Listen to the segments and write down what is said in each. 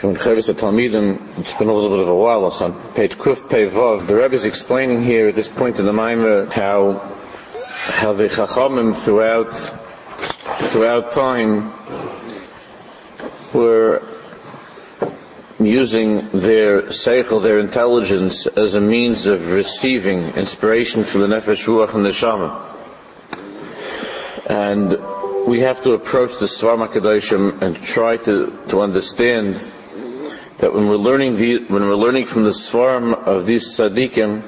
it's been a little bit of a while, it's on page Kuf Pei Vav. The Rebbe is explaining here at this point in the Maimah how, how the Chachamim throughout, throughout time were using their seichel, their intelligence, as a means of receiving inspiration from the nefesh, ruach, and neshama. And we have to approach the Svarim HaKadoshim and try to, to understand that when we're learning the, when we're learning from the Svarim of these tzaddikim,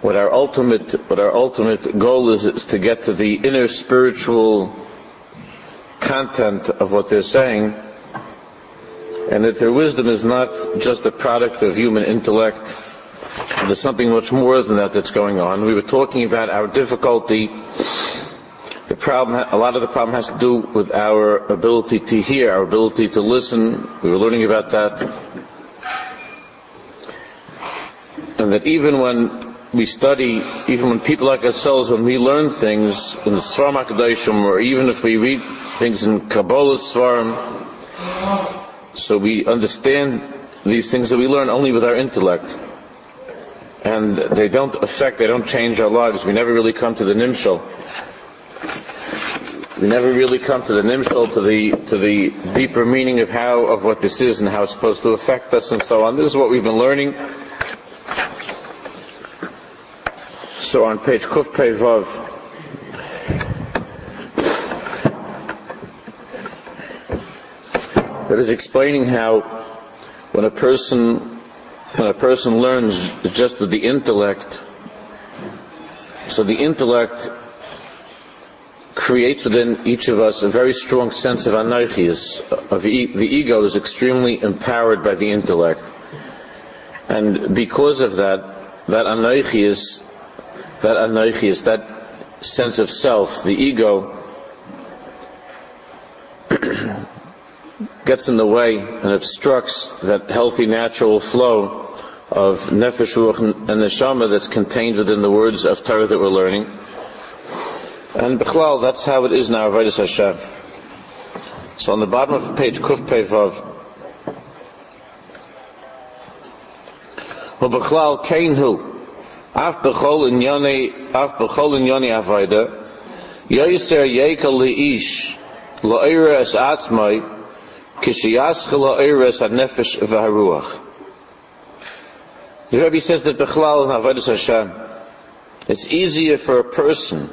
what our ultimate, what our ultimate goal is, is to get to the inner spiritual content of what they're saying, and that their wisdom is not just a product of human intellect. There's something much more than that that's going on. We were talking about our difficulty. Problem, a lot of the problem has to do with our ability to hear, our ability to listen. We were learning about that. And that even when we study, even when people like ourselves, when we learn things in the Svarim HaKadoshim, or even if we read things in Kabbalah Svarim, so we understand these things that we learn only with our intellect. And they don't affect, they don't change our lives. We never really come to the nimshal. We never really come to the nimshal, to the, to the deeper meaning of how, of what this is and how it's supposed to affect us and so on. This is what we've been learning. So on page Kuf Vav, that is explaining how when a person when a person learns just with the intellect, so the intellect creates within each of us a very strong sense of anarchias. Uh, of e- the ego is extremely empowered by the intellect, and because of that, that anarchias, that anarchias, that sense of self, the ego gets in the way and obstructs that healthy natural flow of nefesh, ruach, and neshama that's contained within the words of Torah that we're learning. And bichlal, that's how it is now, Avodas Hashem. So on the bottom of page Kuf Pevav, ובכלל כן הוא, אף בכל ענייני, אף בכל ענייני אביידה, יויסר יקל לאיש, לאירה אס עצמי, the Rebbe says that Bechlal and Avodah Hashem, it's easier for a person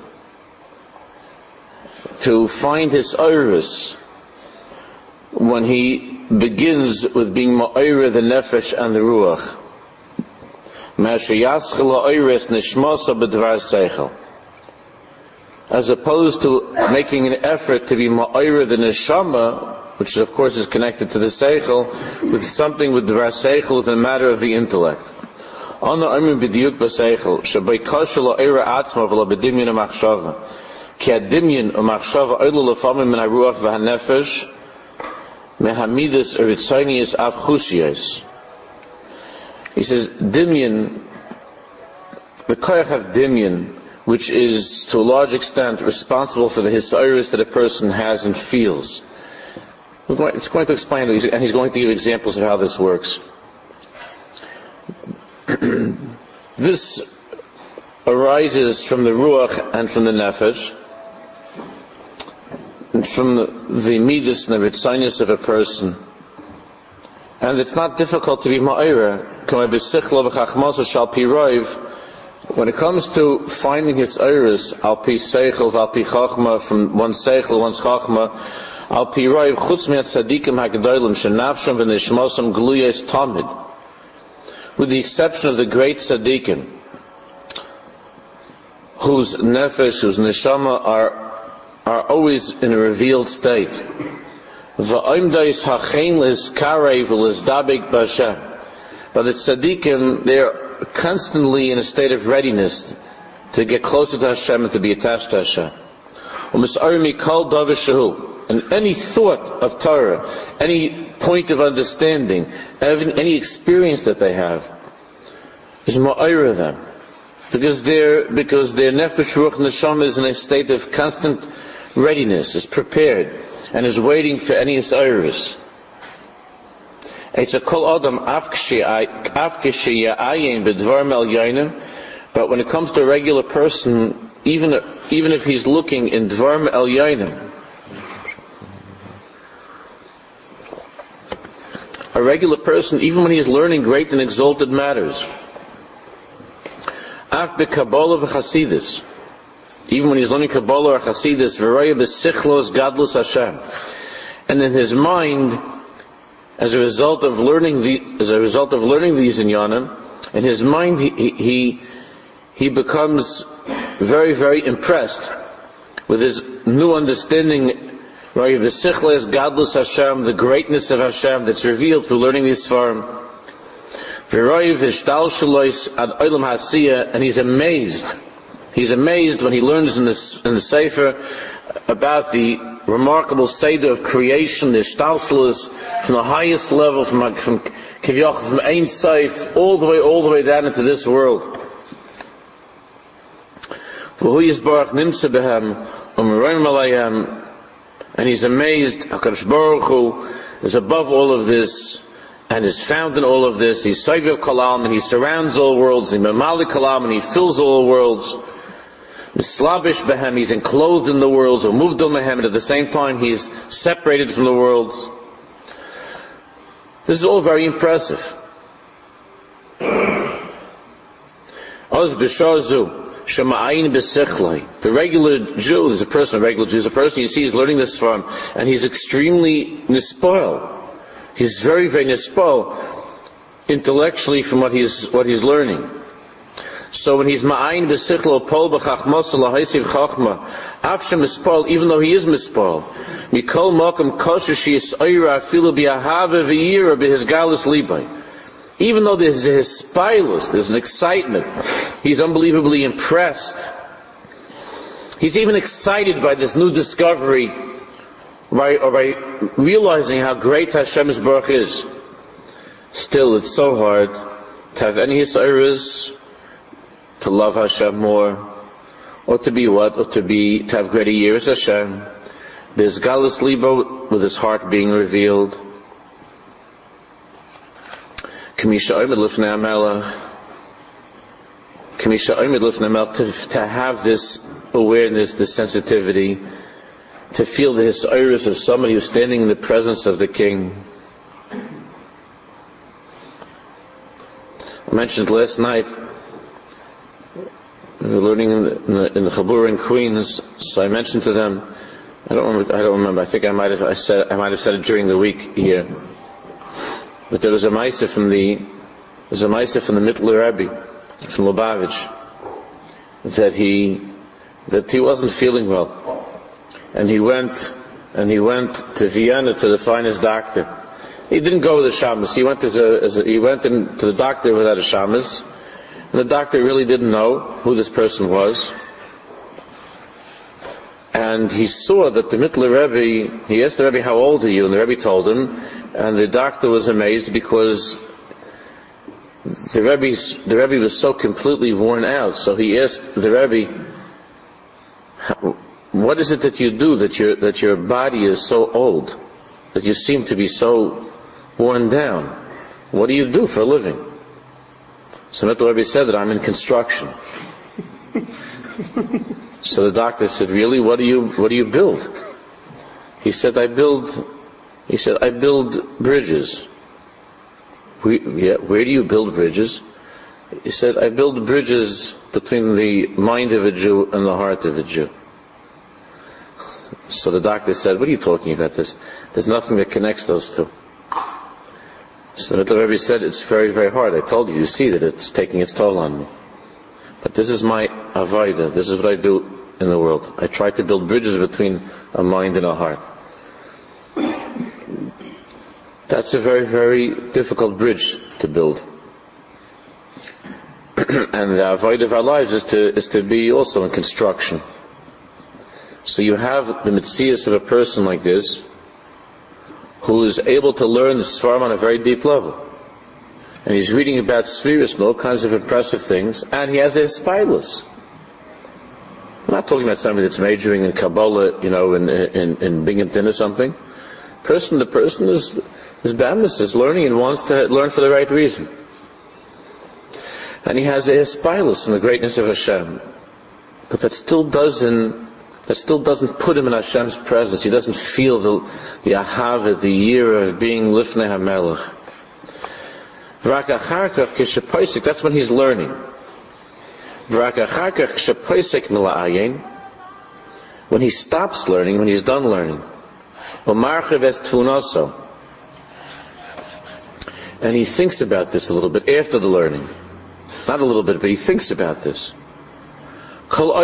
to find his iris when he begins with being ma'ira the nefesh and the ruach. As opposed to making an effort to be ma'ira the neshama which of course is connected to the seichel, with something with the seichel, with a matter of the intellect. On the armin b'diuk b'seichel, shabay kosher lo atzma v'lo b'dimyin ha'machshava, He says, dimyin, the koyach of dimyin, which is to a large extent responsible for the hisayrus that a person has and feels. It's going to explain, and he's going to give examples of how this works. this arises from the ruach and from the nefesh, from the, midas and the ritzinus of a person. And it's not difficult to be ma'ira. When it comes to finding his iris, al pi seichel, al pi chachma, from one seichel, one's chachma, al pirayv chutz miat tzadikim hagdolim shenafsham v'nishmosam gluyes tamid. With the exception of the great tzadikim, whose nefesh, whose neshama are, are always in a revealed state. But the tzaddikim, they're constantly in a state of readiness to get closer to Hashem and to be attached to Hashem. And any thought of Torah, any point of understanding, any experience that they have, is ma'ira them. Because their, because their nefesh, ruach, neshama is in a state of constant readiness, is prepared, and is waiting for any iris. It's a kol adam but when it comes to a regular person, even, even if he's looking in dvar el a regular person, even when he's learning great and exalted matters, af bekabbalah v'chasidis, even when he's learning Kabbalah or Chasidus, v'raya b'sichlos gadlus Hashem, and in his mind, as a result of learning the, as a result of learning these inyanim, in his mind he, he, he becomes very, very impressed with his new understanding, right, the godless Hashem, the greatness of Hashem that's revealed through learning this farm. And he's amazed. He's amazed when he learns in, this, in the Sefer about the remarkable state of creation, the Shtalshalas, from the highest level, from, from Kivyoch, from Ein Sof, all the way, all the way down into this world. Um and he's amazed, HaKadosh Baruch Hu is above all of this, and is found in all of this. He's Saviv Kalam, and he surrounds all worlds. He's Mamali Kalam, and he fills all worlds. Mislabish Behem, he's enclosed in the or moved Mehem, and at the same time he's separated from the worlds. This is all very impressive. Oz Bishazu. The regular Jew, there's a person, a regular Jew, is a person you see he's learning this from, and he's extremely nispoil. He's very, very nispoil intellectually from what he's, what he's learning. So when he's ma'ayin b'sichlo pol b'chachmos lahaysiv chachma, afshem mispol, even though he is mispol, mikol mokum kosher she's oira afilu b'yahave v'yira b'his libay. Even though there's a spilus, there's an excitement, he's unbelievably impressed. He's even excited by this new discovery, by, or by realizing how great Hashem's Baruch is. Still, it's so hard to have any Hisa'iras, to love Hashem more, or to be what? Or to be, to have greater years Hashem. There's Galus Libo with his heart being revealed. To have this awareness, this sensitivity, to feel the iris of somebody who's standing in the presence of the king. I mentioned last night, learning in the, in the, Chabur in Queens, so I mentioned to them, I don't remember, I don't remember, I think I might have, I said, I might have said it during the week here. But there was a Maisa from the, there's a Maisa from the Mittler Rebbe, from Lubavitch, that he, that he wasn't feeling well. And he went, and he went to Vienna to the finest doctor. He didn't go with a shamus. He went as a, as a he went in, to the doctor without a shamus. And the doctor really didn't know who this person was. And he saw that the Mittler Rebbe, he asked the Rebbe, how old are you? And the Rebbe told him, and the doctor was amazed because the Rebbe, the Rebbe was so completely worn out. So he asked the Rebbe, what is it that you do that that your body is so old? That you seem to be so worn down? What do you do for a living? So Rebbe said that I'm in construction. so the doctor said, really? What do you, what do you build? He said, I build he said, I build bridges. We, yeah, where do you build bridges? He said, I build bridges between the mind of a Jew and the heart of a Jew. So the doctor said, what are you talking about this? There's nothing that connects those two. So the Rebbe said, it's very, very hard. I told you, you see that it's taking its toll on me. But this is my avoida. This is what I do in the world. I try to build bridges between a mind and a heart. That's a very, very difficult bridge to build. and the avoid of our lives is to, is to be also in construction. So you have the mitzias of a person like this, who is able to learn the Svarm on a very deep level. And he's reading about spheres and all kinds of impressive things, and he has a spylus. I'm not talking about somebody that's majoring in Kabbalah, you know, in, in, in Binghamton or something. person, to person is, is Bamis, is learning and wants to learn for the right reason. And he has a hispilus from the greatness of Hashem. But that still doesn't, that still doesn't put him in Hashem's presence. He doesn't feel the, the ahava, the year of being lifnei HaMelech. That's when he's learning. When he stops learning, when he's done learning. And he thinks about this a little bit after the learning. Not a little bit, but he thinks about this. Now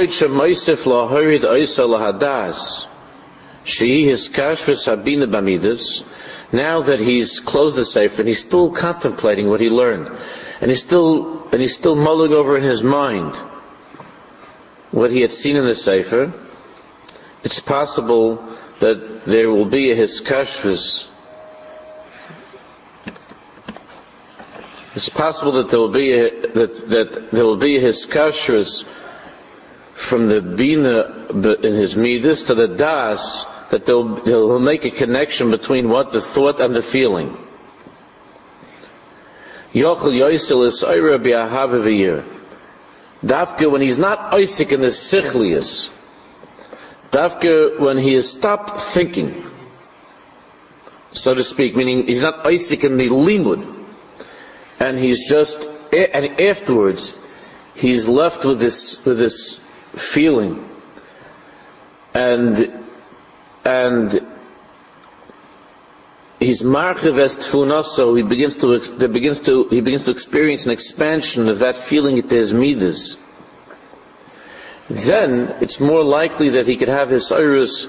that he's closed the Sefer and he's still contemplating what he learned, and he's still, and he's still mulling over in his mind what he had seen in the Sefer, it's possible that there will be a hiskashvis It's possible that there will be a, that, that there will be his kashrus from the bina in his midas to the das that they'll, they'll make a connection between what the thought and the feeling. Yochel. Dafka when he's not Isaac in the Sichlius. Dafka when he has stopped thinking, so to speak, meaning he's not Isaac in the limud and he's just and afterwards he's left with this with this feeling and and he's marchiv so he begins to there begins to he begins to experience an expansion of that feeling at his midas then it's more likely that he could have his iris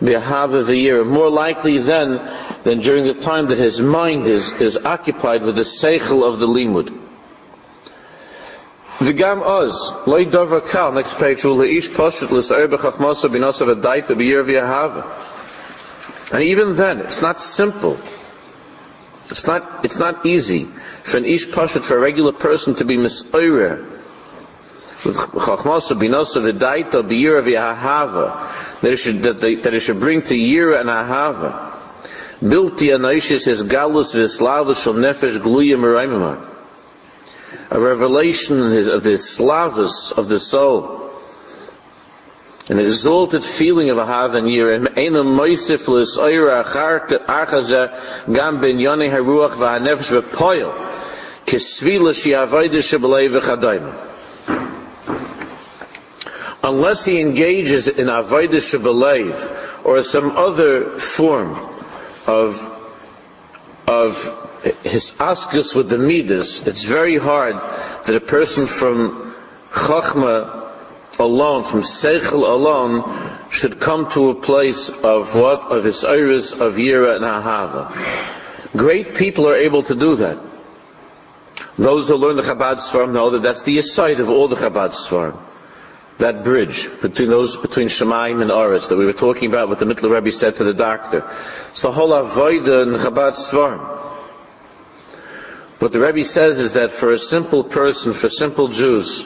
Behava the year. More likely then than during the time that his mind is, is occupied with the seichel of the limud. V'gam oz, loy dover kal, next page, ul ish poshet l'sa'er b'chachmasa b'nasa v'daita b'yer v'yahava. And even then, it's not simple. It's not, it's not easy for an ish poshet, for a regular person to be mis'oyer with chachmasa b'nasa v'daita b'yer v'yahava that it should, that, they, that it should bring to Yira and Ahava. Bilti Anaishis is Galus Vislavus Shal Nefesh Gluya Meraimimah. A revelation of the slavus of the soul. An exalted feeling of Ahava and. And Einam Moisif Lis Oira Achaza Gam Ben Yoni Haruach Vahanefesh Vepoil. Kesvila Shiavayda Shabalei V'chadayim unless he engages in avodah shabalev or some other form of of his askus with the midas, it's very hard that a person from chachma alone, from seichel alone, should come to a place of what of his iris of yira and ahava. Great people are able to do that. Those who learn the Chabad Svarim know that that's the aside of all the Chabad Svarim that bridge between those between Shemaim and Aretz that we were talking about, what the Mittler Rebbe said to the doctor. It's the whole avoida in Chabad Svarim. What the Rebbe says is that for a simple person, for simple Jews,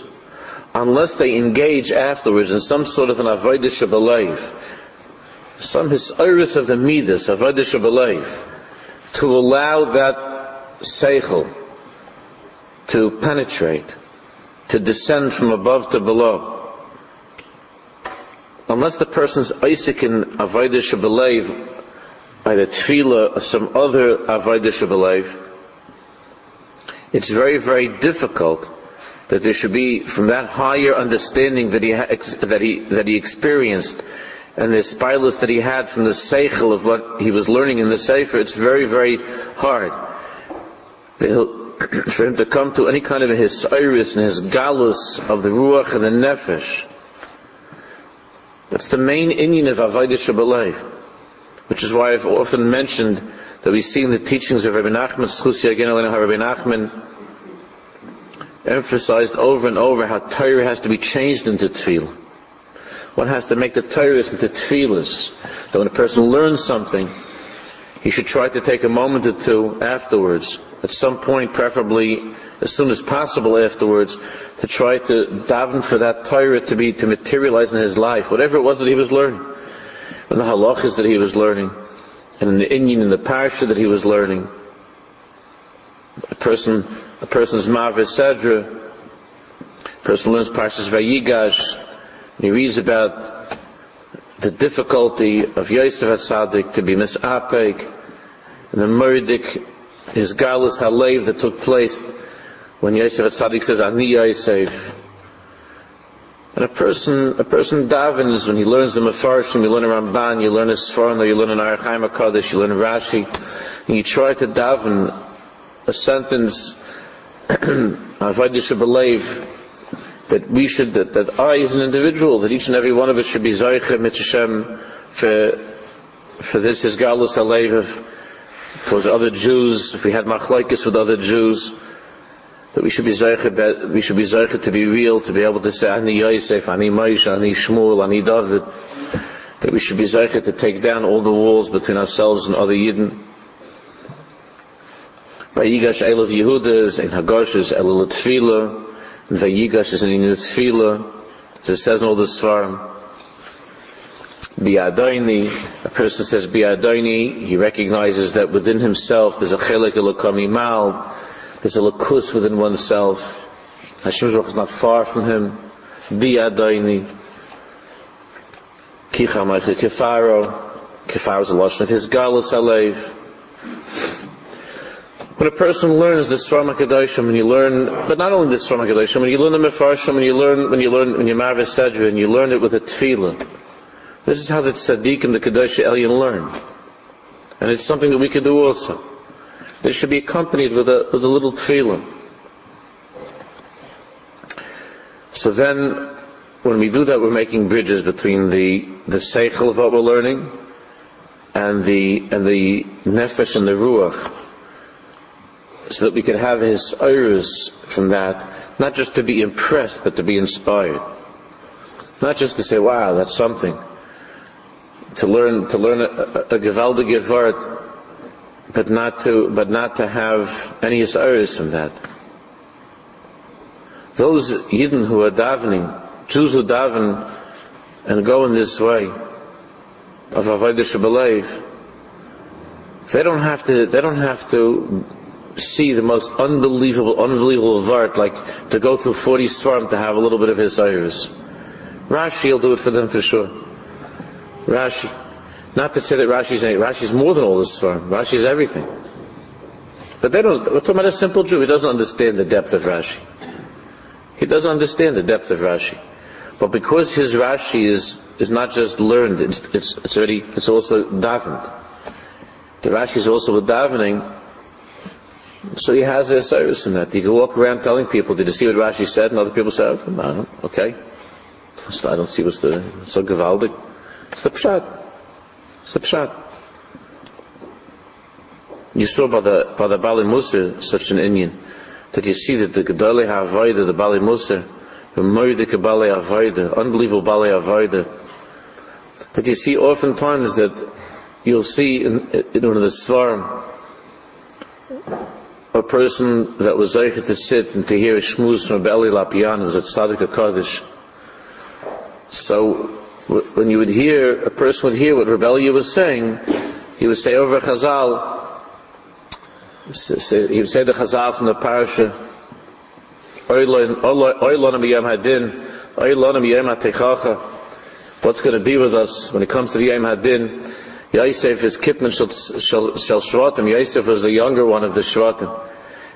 unless they engage afterwards in some sort of an avodah shabbalayv, some hisayrus of the midas, avodah shabbalayv, to allow that seichel to penetrate, to descend from above to below unless the person's Isaac in Avodah Shabbalayv, by the Tefillah or some other Avodah Shabbalayv, it's very, very difficult that there should be, from that higher understanding that he, that he, that he experienced, and the spilus that he had from the seichel of what he was learning in the sefer, it's very, very hard for him to come to any kind of his iris and his galus of the ruach and the nefesh. That's the main inyan of Avodah Shabbalayv. Which is why I've often mentioned that we see in the teachings of Rabbi Nachman, Schusi again, how Rabbi Nachman emphasized over and over how Torah has to be changed into tefillah. One has to make the Torah into tefillahs. That when a person learns something, he should try to take a moment or two afterwards, at some point preferably as soon as possible afterwards, to try to daven for that Torah to be, to materialize in his life, whatever it was that he was learning. And the halachas that he was learning, in the Indian, in the parsha that he was learning. A person, a person's Mavis Sedra, a person learns Parshas Vayigash, and he reads about the difficulty of Yosef Atzadik to be misapeg, and the murdik, his galus halev that took place when Yosef Atzadik says, Ani Yosef. And a person, a person davens when he learns the Mefarshim, you learn Ramban, you learn a Sforno, you learn an Ohr HaChaim HaKadosh, you learn Rashi, and you try to daven a sentence, Avodah Shabalev, that we should, that, that I as an individual, that each and every one of us should be Zaycha Mitzvah for, for this, his Galus towards other Jews, if we had machlaikis with other Jews, that we should be Zaycha, we should be Zaycha to be real, to be able to say, Ani Yosef, Ani Moshe, Ani Shmuel, Ani David, that we should be Zaycha to take down all the walls between ourselves and other Yidden. Vayigash Elov Yehuda is in Hagosh is Elul Tfilah, and Vayigash is in Tfilah, as it says in all the Svarim. Biadoini, a person says Biadoini, he recognizes that within himself there's a chelik mal, there's a lakus within oneself. Hashem's work is not far from him. Biadoini. Kicha Meicha Kefaro. Kefaro is a lotion of his galus alev. When a person learns the Svarma Kedoshim, when you learn, but not only the Svarma Kedoshim, when you learn the Mefarshim, when you learn, when you learn, when you Marvis Sedra, and you learn it with a tefillah, this is how the Tzaddik and the Kedosh Elyon learn. And it's something that we could do also. This should be accompanied with a, with a little tefillah. So then, when we do that, we're making bridges between the, the seichel of what we're learning and the, and the nefesh and the ruach so that we could have his iris from that, not just to be impressed, but to be inspired. Not just to say, wow, that's something. To learn, to learn a, a, a gewaldige word, but not to, but not to have any iris from that. Those Yidden who are davening, Jews who daven and go in this way, of Avodah Shabalev, they don't have to, they don't have to see the most unbelievable, unbelievable vart, like to go through 40 svarm to have a little bit of his iris. Rashi will do it for them for sure. Rashi. Not to say that Rashi's any, Rashi's more than all this svarm. Rashi's everything. But they don't, we're talking about a simple Jew. He doesn't understand the depth of Rashi. He doesn't understand the depth of Rashi. But because his Rashi is, is not just learned, it's, it's, it's already, it's also davened. The Rashi is also with davening, so he has a service in that. He can walk around telling people, did you see what Rashi said? And other people say, oh, okay, okay. I don't see what's the, so gewaldig. It's the pshat. Pshat. You saw by the, by the Bali Musa, such an Indian, that you see that the Gedali HaAvayda, the Bali Musa, the Moedik Bali Avayda, unbelievable Bali Avayda, that you see oftentimes that you'll see in, in one of the Svarim, a person that was able to sit and to hear a shmuz from Beli Lapian was at Tzaddik HaKadosh. So when you would hear, a person would hear what Rebellia was saying, he would say over Chazal, he would say the Chazal from the parasha, What's going to be with us when it comes to the Yom Hadin? Yosef is Kitman Shel Shvatim. Yosef was the younger one of the Shvatim.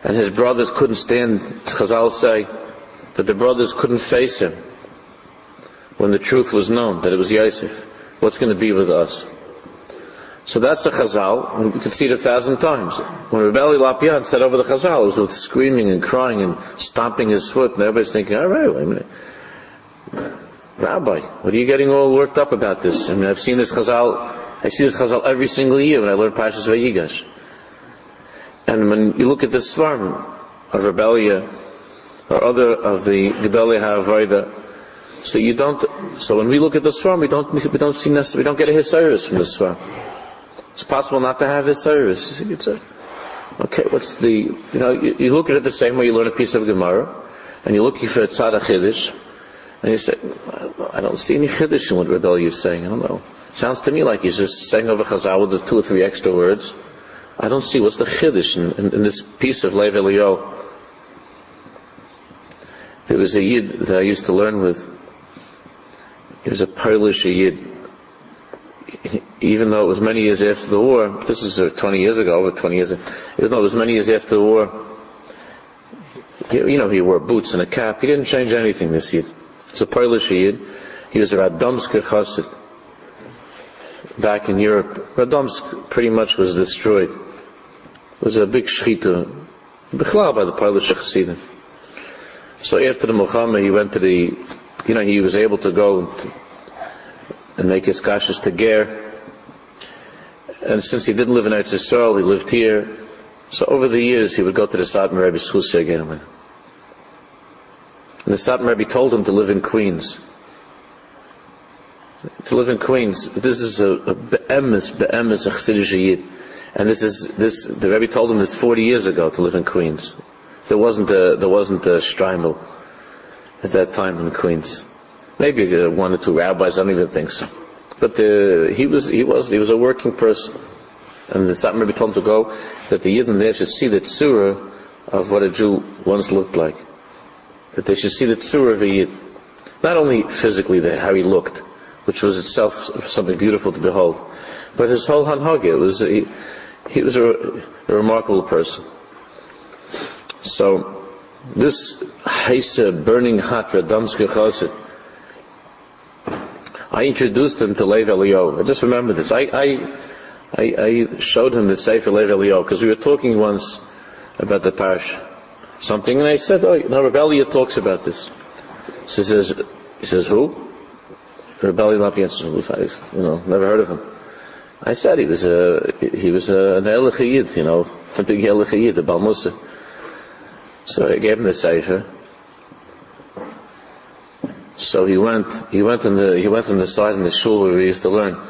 And his brothers couldn't stand, Chazal say, that the brothers couldn't face him when the truth was known, that it was Yosef. What's going to be with us? So that's a Chazal, and we could see it a thousand times. When Rebelli Lapian said over the Chazal, it was with screaming and crying and stomping his foot, and everybody's thinking, alright, wait a minute. Rabbi, what are you getting all worked up about this? I mean, I've seen this Chazal I see this chazal every single year when I learn Pashas Vayigash. And when you look at the Svarm of Rebellia, or other of the Gedalia HaAvayda, so you don't, so when we look at the Svarm, we don't, we don't see we don't get a Hisayrus from the Svarm. It's possible not to have Hisayrus. You see, okay, what's the, you know, you, you, look at it the same way you learn a piece of Gemara, and you're looking for a Tzadach Chiddush, and you say, I don't see any Chiddush in what Rebellia is saying, I don't know. Sounds to me like he's just saying over Chazal with two or three extra words. I don't see what's the chiddush in, in, in, this piece of Lev Elio. There was a yid that I used to learn with. He was a Polish yid. Even though it was many years after the war, this is uh, 20 years ago, over 20 years ago, even though it was many years after the war, you know, he wore boots and a cap. He didn't change anything this yid. It's a Polish yid. He was a Radomsker chassid back in Europe. Radomsk pretty much was destroyed. It was a big shchita, bichlal by the Polish chassidim. So after the milchama, he went to the, you know, he was able to go and, and make his kashas to Ger. And since he didn't live in Eretz he lived here. So over the years, he would go to the Satmar Rebbe Schusia again. And the Satmar Rebbe told him to live in Queens to live in Queens. This is a, a be'emes, be'emes, a Chassidish And this is, this, the Rebbe told him this 40 years ago to live in Queens. There wasn't a, there wasn't a Streimel at that time in Queens. Maybe one or two rabbis, I don't even think so. But the, he was, he was, he was a working person. And the Satmar told him to go, that the Yidden there should see the tzura of what a Jew once looked like. That they should see the tzura of a Yid. Not only physically, the, how he looked, which was itself something beautiful to behold. But his whole hanhage, was he, he was a, a, remarkable person. So this Heise burning hot Radomske Chosid, I introduced him to Lev Elio. I just remember this. I, I, I, I showed him the Sefer Lev Elio because we were talking once about the parish, something, and I said, "Oh, now Rebellia talks about this." So he says, "He says who?" Rebelli Lapiensis, you know, never heard of him. I said he was a, he was a, an Elachiyid, you know, a big Elachiyid, Balmusa. So I gave him the Sefer. So he went, he went on the, he went on the side in the shul where we used to learn.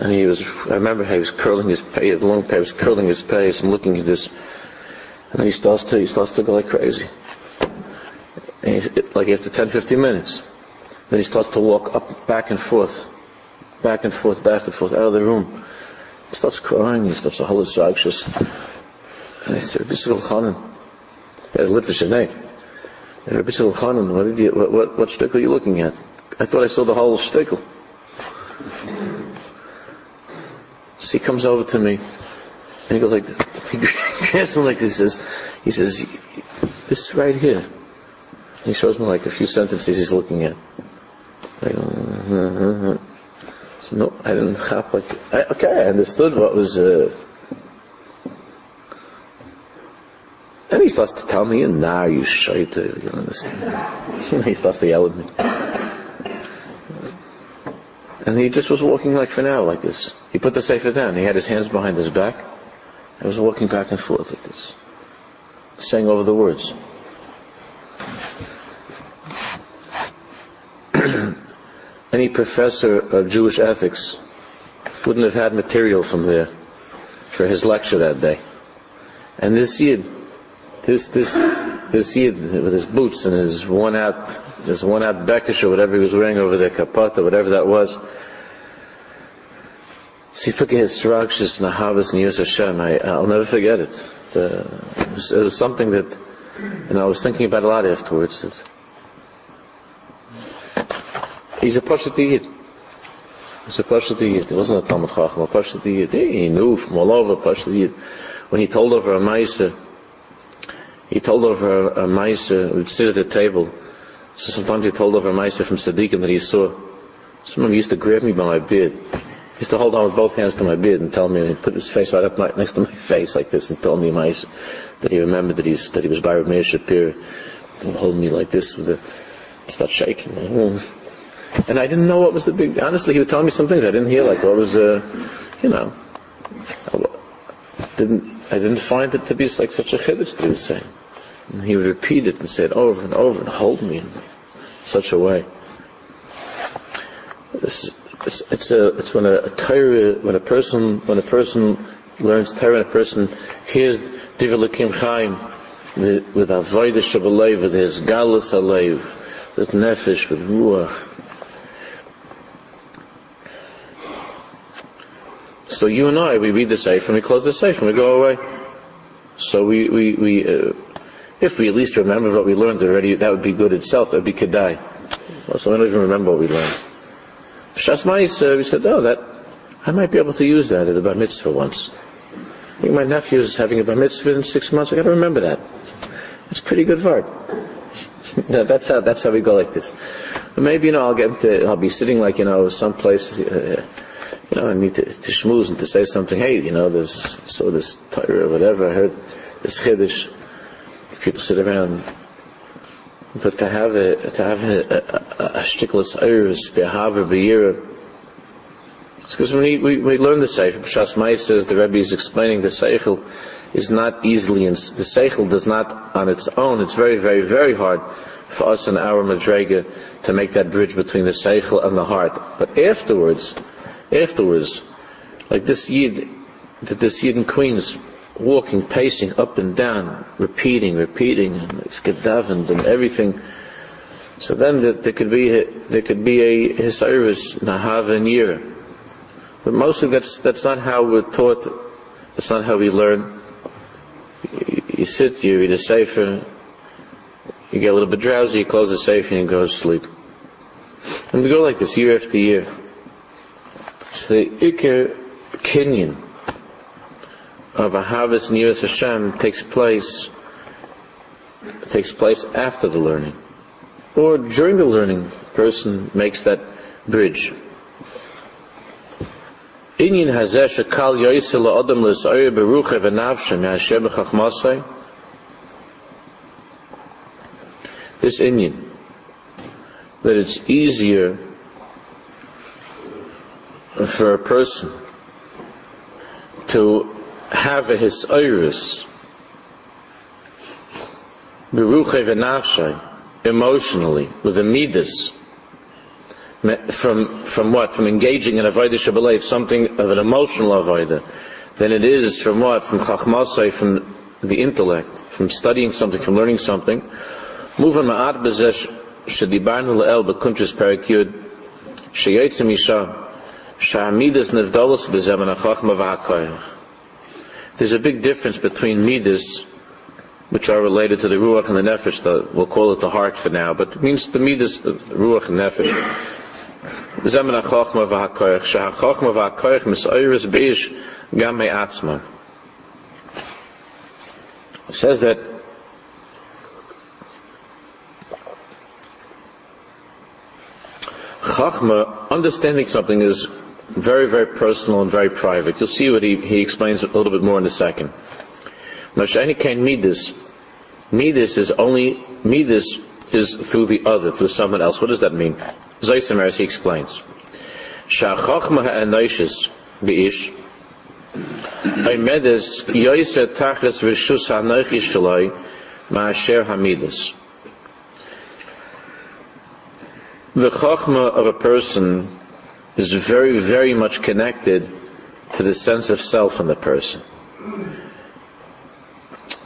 And he was, I remember how he was curling his pay, the long he was curling his face and looking at this. And he starts to, he starts to go like crazy. He, like after 10, 15 minutes. Then he starts to walk up, back and forth, back and forth, back and forth, out of the room. He starts crying, he starts a to hallucinate. And I said, Rabbi Shimon Chanan, there's literature name. Rabbi Shimon Chanan, what, what, what, what are you looking at? I thought I saw the whole shtickle. So he comes over to me, and he goes like, he grabs him like this, he says, he says, this right here. He shows me like a few sentences he's looking at. Go, uh, so no, I didn't have like, I, okay, I understood what was, uh, and he starts to tell me, nah, you shite, you don't understand. he starts to yell at me. And he just was walking like for now, like this. He put the safer down. He had his hands behind his back. I was walking back and forth like this, saying over the words. any professor of Jewish ethics wouldn't have had material from there for his lecture that day. And this Yid, this, this, this Yid with his boots and his one out his worn out Bekish or whatever he was wearing over there, kapata, whatever that was, so he took his and Ahavas and Yos Hashem. I, I'll never forget it. The, it, was, it was something that, and I was thinking about a lot afterwards. He's a Pashat Yid. He's a Pashat Yid. He wasn't a Talmud Chacham, a Yid. He knew from all over Pashat Yid. When he told over a Maisa, he told over a, a Maisa, we'd sit at the table. So sometimes he told over a Maisa from Sadiqim that he saw. Someone used to grab me by my beard. He used to hold on with both hands to my beard and tell me, and put his face right up my, next to my face like this and tell me Maisa that he remembered that, he's, that he was by Meir Shapir. Hold me like this with a, start shaking. And I didn't know what was the big, honestly, he would tell me some things I didn't hear, like what was, uh, you know, I didn't, I didn't find it to be like such a chiddush that he was saying. And he would repeat it and say it over and over and hold me in such a way. This it's, it's, a, it's when a, a Torah, when a person, when a person learns Torah and a person hears Divilikim Chaim with Avodah Shabalev, with his Galus Alev, with Nefesh, with Ruach, So you and I, we read the Sefer and we close the Sefer and we go away. So we, we, we uh, if we at least remember what we learned already, that would be good itself. That would be kedai. So we don't even remember what we learned. Shasmais, uh, we said, oh, that, I might be able to use that at a bar mitzvah once. I think my nephew is having a bar mitzvah in six months. I got to remember that. That's pretty good word. that's how that's how we go like this. But maybe you know I'll get to I'll be sitting like you know someplace uh, you know I need to, to schmooze and to say something. Hey, you know there's so this Torah or whatever. I heard this chiddush. People sit around. But to have a to have a, a, a, a shtiklas iris behava. It's because when we, we, we learn the Sefer, Pshas says, the Rebbe is explaining the Seichel is not easily, the Seichel does not on its own, it's very, very, very hard for us in our Madrega to make that bridge between the Seichel and the heart. But afterwards, afterwards, like this Yid, that this Yid in Queens, walking, pacing up and down, repeating, repeating, and it's and everything. So then there, could be a, there could be a Hisayrus Nahav Yir. But mostly that's that's not how we're taught. That's not how we learn. You, you sit, you read a sefer, you get a little bit drowsy, you close the sefer, and you go to sleep. And we go like this year after year. So the Iker Kenyan of a harvest near Hashem takes place takes place after the learning. Or during the learning, person makes that bridge. Inyan hazeh shekal yoyse la'odam l's'ayir beruche v'navshe me'asher b'chachmasai. This Inyan, that it's easier for a person to have a his iris emotionally with a midas from from what? From engaging in avodah shabbalayv, something of an emotional avodah, than it is from what? From chachmasai, from the intellect, from studying something, from learning something. Muvan ma'at bezesh shedibarnu le'el bekuntris perik yud sheyetzim isha Sha'amidas nivdalos b'zemen ha'chachma v'ha'koyach. There's a big difference between midas, which are related to the ruach and the nefesh. The, we'll call it the heart for now, but it means the midas, the ruach and nefesh. Zemen ha'chachma v'ha'koyach. Sha'ha'chachma v'ha'koyach mis'ayris b'ish gam me'atzma. It says that Chachma, understanding something is very, very personal and very private. You'll see what he, he explains a little bit more in a second. Mashani can Midas. Midas is only, Midas is through the other, through someone else. What does that mean? Zaysamer, as he explains. Shachachma shaloi ma'asher hamidas. The chachma of a person is very, very much connected to the sense of self in the person.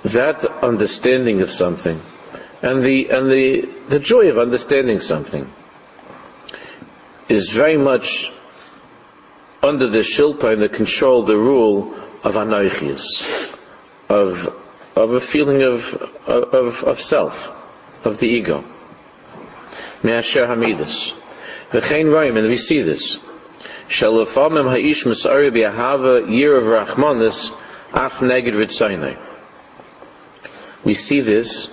That understanding of something and the, and the, the joy of understanding something is very much under the shilta and the control, the rule of anoichius, of, of a feeling of, of, of self, of the ego. Me'asher hamidus. And we see this. Shalafamim ha'ish misari bi'ahava year of rachmanis af neged ritzaynai. We see this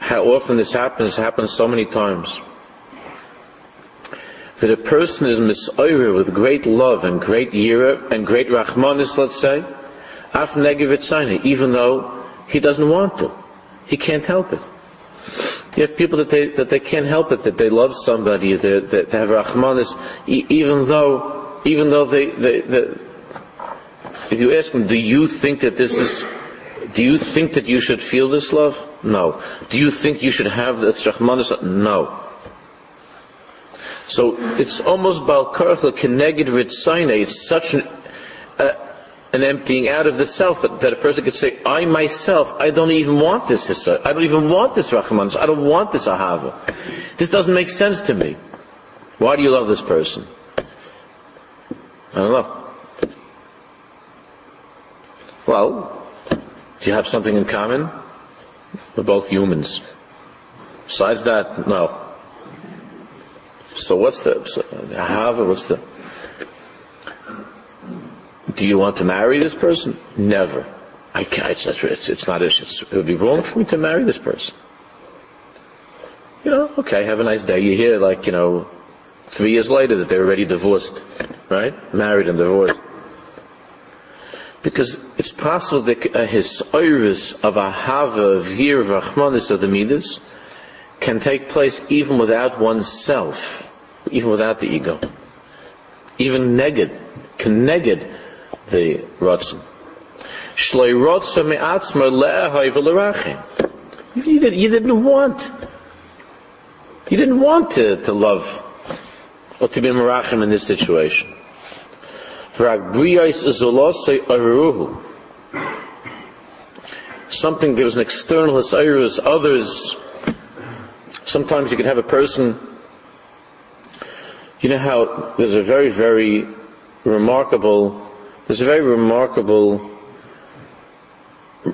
how often this happens, happens so many times. That a person is misoira with great love and great yira and great rachmanis, let's say, af negivit even though he doesn't want to. He can't help it. You have people that they, that they can't help it, that they love somebody, that, that have rachmanis, even though, even though they, they, they, if you ask them, do you think that this is do you think that you should feel this love? No. Do you think you should have this Rahmanis? No. So it's almost Balkarcha Keneged Ritzaine. It's such an, uh, an emptying out of the self that, that, a person could say, I myself, I don't even want this I don't even want this Rahmanis. I don't want this Ahava. This doesn't make sense to me. Why do you love this person? I don't know. Well, do you have something in common? We're both humans. Besides that, no. So what's the, so, however, what's the, do you want to marry this person? Never. I can't, it's, it's, it's not, it's, it would be wrong for me to marry this person. You know, okay, have a nice day. You hear like, you know, three years later that they're already divorced, right? Married and divorced. Because it's possible that uh, his iris of ahava, of rachmanis, of the midas, can take place even without oneself, even without the ego. Even neged, can neged the ratzon. Shloi rotza me'atzma le'ahai v'lerachim. You didn't want, you didn't want to, to love or to be merachim in this situation. Something, there was an external hisayrus, others, sometimes you can have a person, you know how there's a very, very remarkable, there's a very remarkable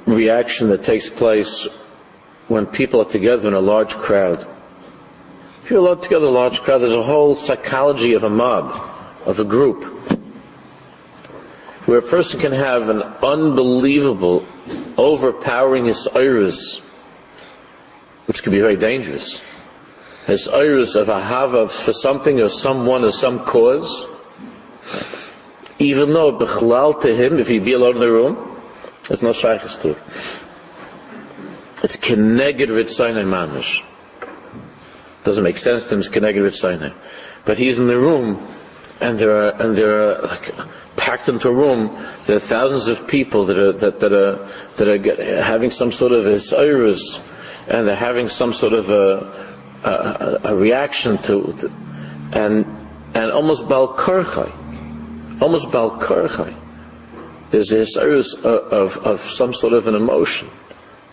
reaction that takes place when people are together in a large crowd. If you're allowed together a large crowd, there's a whole psychology of a mob, of a group, where a person can have an unbelievable, overpowering his iris, which can be very dangerous. His iris of a hava for something or someone or some cause, even though bechlal to him, if he be alone in the room, there's no shaykhs to it. It's keneged ritzaynai mamish. Doesn't make sense to him, it's keneged ritzaynai. But he's in the room, and there are, and there are, like, packed into a room, there are thousands of people that are, that, that are, that are get, having some sort of his iris, and they're having some sort of a, a, a reaction to, to, and, and almost bal almost bal there's a hisayrus of, of, some sort of an emotion.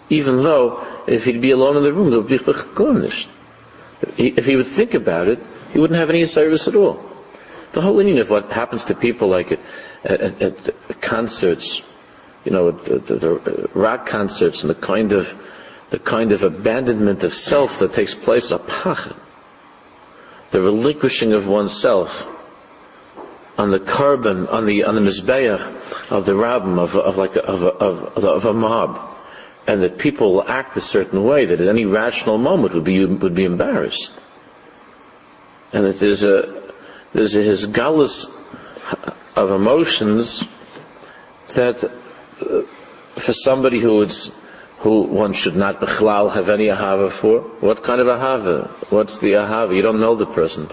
Even though, if he'd be alone in the room, there would be chakonish. If he would think about it, he wouldn't have any service at all. The whole meaning of what happens to people like at, at, at concerts, you know, the, the, the, rock concerts and the kind of the kind of abandonment of self that takes place, a pachad, the relinquishing of oneself, on the carbon, on the on the mizbeach of the rabbim of, of like a, of, a, of, of a mob, and that people will act a certain way that at any rational moment would be would be embarrassed, and that there's a there's a his galus of emotions that uh, for somebody who would who one should not bechlal have any ahava for. What kind of ahava? What's the ahava? You don't know the person.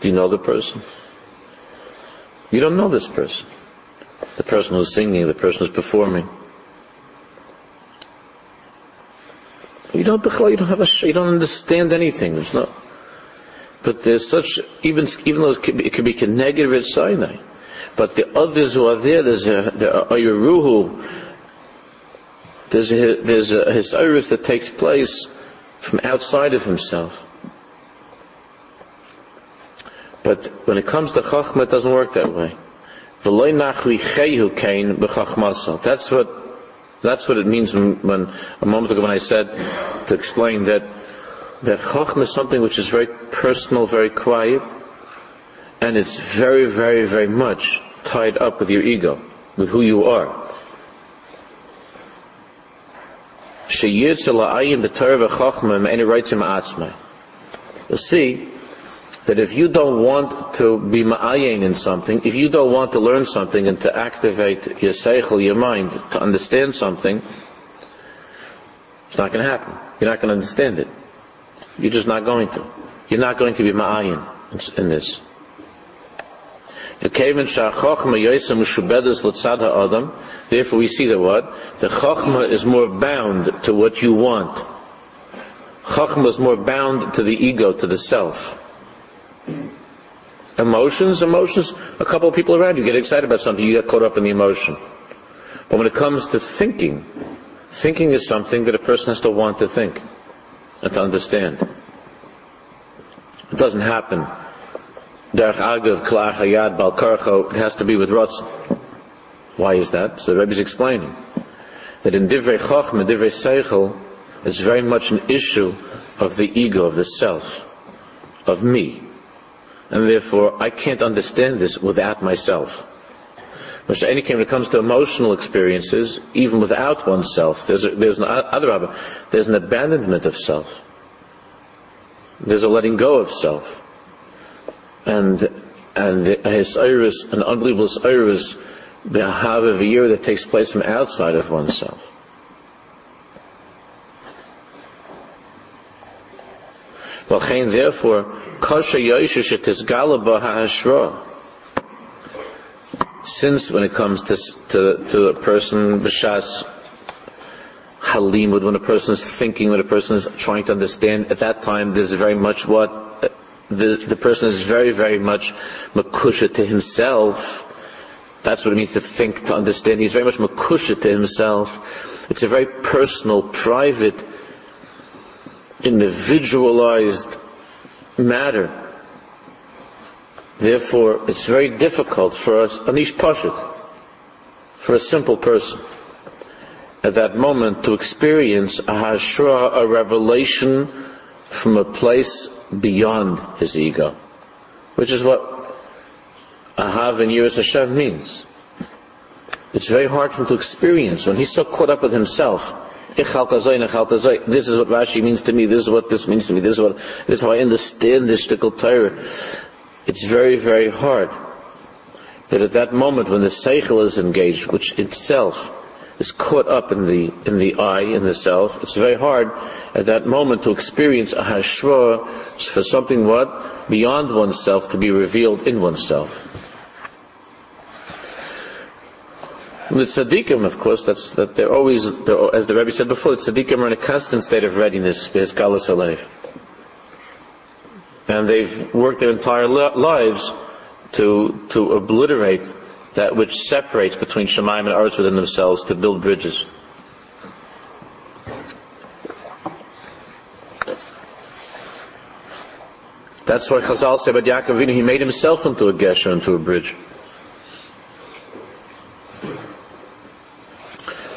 Do you know the person? You don't know this person. The person who's singing, the person who's performing. You don't, you don't have a, you don't understand anything. There's no, but there's such, even, even though it could be, it could be negative Sinai, but the others who are there, there's a, there are Ayuruhu, there's a, there's a, his that takes place from outside of himself. But when it comes to Chachma, it doesn't work that way. That's what that's what it means when, when, a moment ago when I said to explain that that Chachma is something which is very personal, very quiet, and it's very, very, very much tied up with your ego, with who you are. You'll see that if you don't want to be ma'ayin in something, if you don't want to learn something and to activate your seichel, your mind, to understand something, it's not going to happen. You're not going to understand it. You're just not going to. You're not going to be ma'ayin in, this. Therefore we see that what? The chachma is more bound to what you want. Chachma is more bound to the ego, to the self. Emotions, emotions, a couple of people around you get excited about something, you get caught up in the emotion. But when it comes to thinking, thinking is something that a person has to want to think and to understand. It doesn't happen. It has to be with rotz. Why is that? So the Rebbe is explaining that in Divrei Chachma, Divrei Seichel, it's very much an issue of the ego, of the self, of me. And therefore, I can't understand this without myself. Any when it comes to emotional experiences, even without oneself, there's, a, there's an other there's an abandonment of self. There's a letting go of self. And and his iris, an unbelievable iris, the a year that takes place from outside of oneself. Well, therefore, since when it comes to, to, to a person, b'shas halimud, when a person is thinking, when a person is trying to understand, at that time there's very much what the, the person is very, very much makusha to himself. That's what it means to think, to understand. He's very much makusha to himself. It's a very personal, private, individualized matter. Therefore, it's very difficult for us, anish pashut, for a simple person, at that moment to experience a hashra, a revelation from a place beyond his ego, which is what ahav in Yiras Hashem means. It's very hard for him to experience when he's so caught up with himself. This is what Rashi means to me. This is what this means to me. This is what this is how I understand this shtickle Torah. It's very, very hard that at that moment when the seichel is engaged, which itself is caught up in the in the I, in the self, it's very hard at that moment to experience a hashra for something what beyond oneself to be revealed in oneself. The tzaddikim, of course, that's that they're always, they're, as the Rebbe said before, the tzaddikim are in a constant state of readiness for his galus and they've worked their entire lives to to obliterate that which separates between Shemaim and Arts within themselves to build bridges. That's why Chazal said about Yaakov he made himself into a gesher, into a bridge.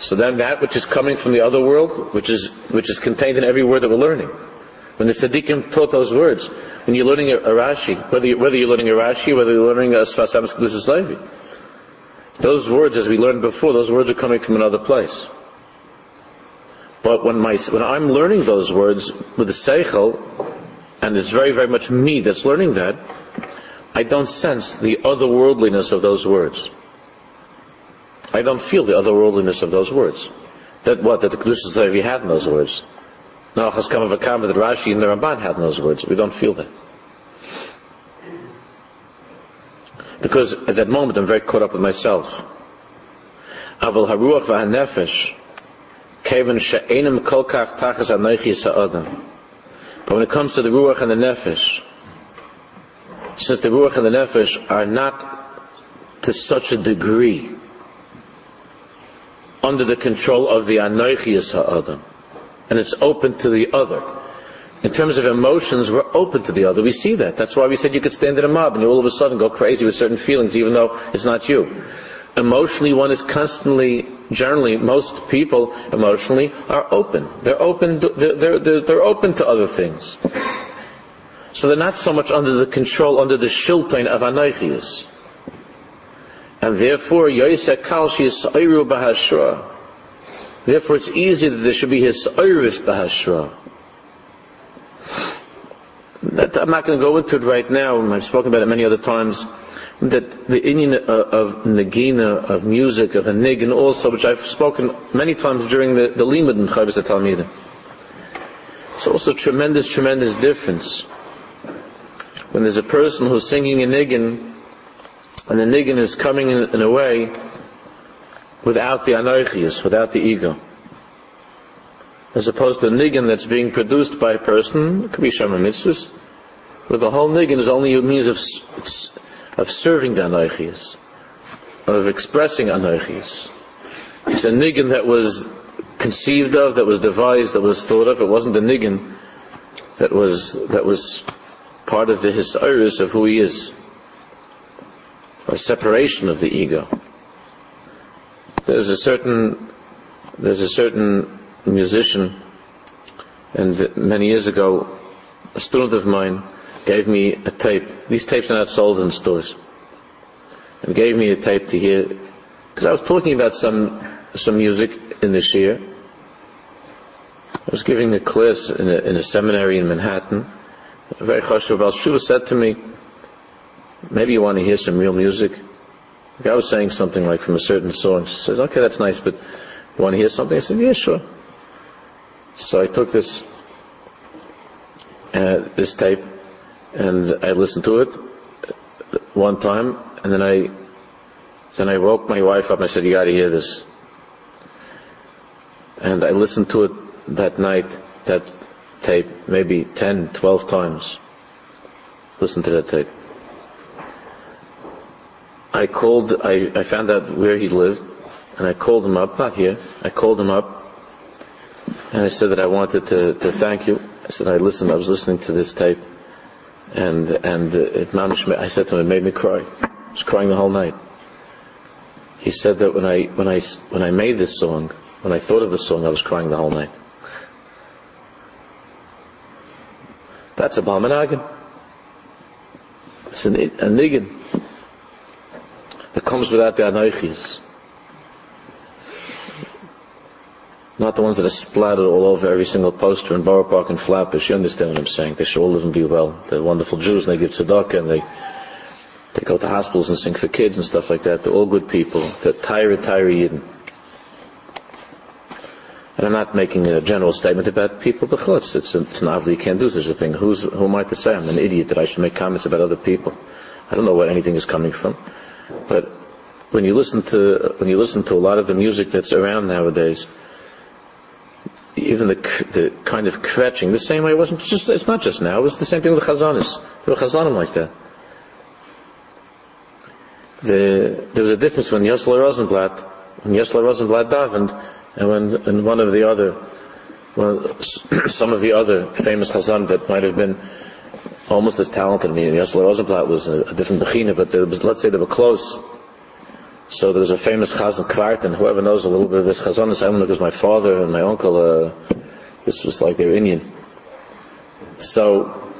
So then that which is coming from the other world, which is, which is contained in every word that we're learning. When the tzaddikim taught those words, when you're learning a, Rashi, whether, you, whether you're learning a Rashi, whether you're learning a Sfas Emes Kedushas those words, as we learned before, those words are coming from another place. But when my, when I'm learning those words with the Seichel, and it's very, very much me that's learning that, I don't sense the otherworldliness of those words. I don't feel the otherworldliness of those words. That what? That the Kedushas Levi had in those words. Now, has come of Akam, that Rashi and the Ramban had in those words. We don't feel that. Because at that moment I'm very caught up with myself. Aval haruach v'hanefesh keven she'enim kol kach tachas anoichi sa'adam. But when it comes to the ruach and the nefesh, since the ruach and the nefesh are not to such a degree under the control of the Anoichias Ha'adam. And it's open to the other. In terms of emotions, we're open to the other. We see that. That's why we said you could stand in a mob and you all of a sudden go crazy with certain feelings even though it's not you. Emotionally, one is constantly, generally, most people emotionally are open. They're open, they're, they're, they're open to other things. So they're not so much under the control, under the shiltain of Anoichias. And therefore, Yosef Kalshi is Sa'iru Bahashra. Therefore, it's easy that there should be his Sa'iris Bahashra. That, I'm not going to go into it right now. I've spoken about it many other times. That the Indian of, of Nagina, of music, of a Niggin also, which I've spoken many times during the, the Limud in Chavis Talmidim. It's also a tremendous, tremendous difference. When there's a person who's singing a Niggin, and the niggin is coming in, in a way without the anoichias, without the ego. as opposed to a niggin that's being produced by a person, it could be Shema Mitzvahs, but the whole niggin is only a means of, of serving the Anoichias, of expressing Anoichias. It's a niggin that was conceived of, that was devised, that was thought of. It wasn't the niggin that was, that was part of the historis of who he is. A separation of the ego. There's a certain, there's a certain musician, and many years ago, a student of mine gave me a tape. These tapes are not sold in stores. And gave me a tape to hear, because I was talking about some, some music in this year. I was giving a class in a, in a seminary in Manhattan. A very chashuv said to me, maybe you want to hear some real music. Like I was saying something like from a certain song. She said, okay, that's nice, but you want to hear something? I said, yeah, sure. So I took this, uh, this tape, and I listened to it one time, and then I, then I woke my wife up and I said, you gotta hear this. And I listened to it that night, that tape, maybe 10, 12 times. Listen to that tape. I called, I, I found out where he lived, and I called him up, not here, I called him up, and I said that I wanted to, to thank you. I said I listened, I was listening to this tape, and, and it managed me, I said to him, it made me cry. I was crying the whole night. He said that when I, when I, when I made this song, when I thought of the song, I was crying the whole night. That's a Balmanagan. It's a, a niggin that comes without the anoichias. Not the ones that are splattered all over every single poster in Borough Park and Flatbush. You understand what I'm saying? They should all live and be well. They're wonderful Jews and they give tzedakah and they, they go to hospitals and sing for kids and stuff like that. They're all good people. They're Tyra, Tyra Yidden. And I'm not making a general statement about people, but it's, it's, it's an obvious you can't do such a thing. Who's, who am I to say I'm an idiot that I should make comments about other people? I don't know where anything is coming from. But when you listen to, when you listen to a lot of the music that's around nowadays, even the, the kind of kvetching, the same way it wasn't just, it's not just now, it was the same thing with the Chazanis. There were Chazanim like that. The, there was a difference when Yossele Rosenblatt, when Yossele Rosenblatt davened, and when and one of the other, some of the other famous Chazan that might have been almost as talented as me, Yosel Rosenblatt was a, a different Bechina, but was, let's say they were close. So there was a famous Chazan Kwartin, whoever knows a little bit of this Chazan, is, I know because my father and my uncle, uh, this was like they're Indian. So,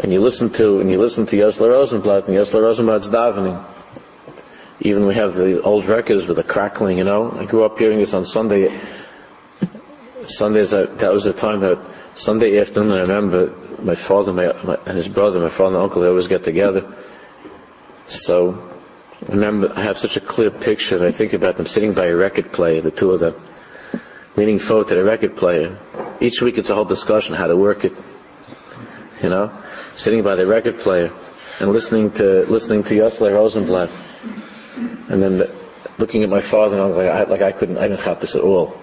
and you listen to, and you listen to Yossele Rosenblatt, and Yossele Rosenblatt's davening, even we have the old records with the crackling, you know. I grew up hearing this on Sunday. Sundays, that was the time that Sunday afternoon, I remember my father my, my, and his brother, my father and uncle, they always get together. So, I remember, I have such a clear picture, I think about them sitting by a record player, the two of them, leaning forward to the record player. Each week it's a whole discussion how to work it. You know? Sitting by the record player and listening to, listening to Yossele Rosenblatt and then the, looking at my father, and like I, like I couldn't, I didn't have this at all.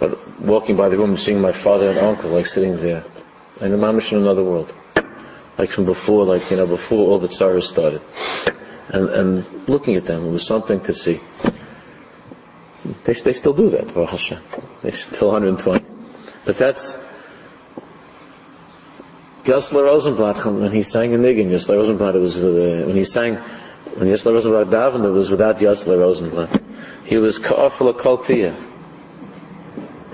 But walking by the room and seeing my father and uncle like sitting there, and the mamish in another world, like from before, like you know, before all the tsaras started, and and looking at them, it was something to see. They they still do that, Baruch Hashem. They still 120, but that's. Gessler Rosenblatt, when he sang in Niggin, Gessler Rosenblatt, it was with, uh, when he sang when Yossele Rosenblatt davened, it was without Yossele Rosenblatt. He was ka'afala kaltiya.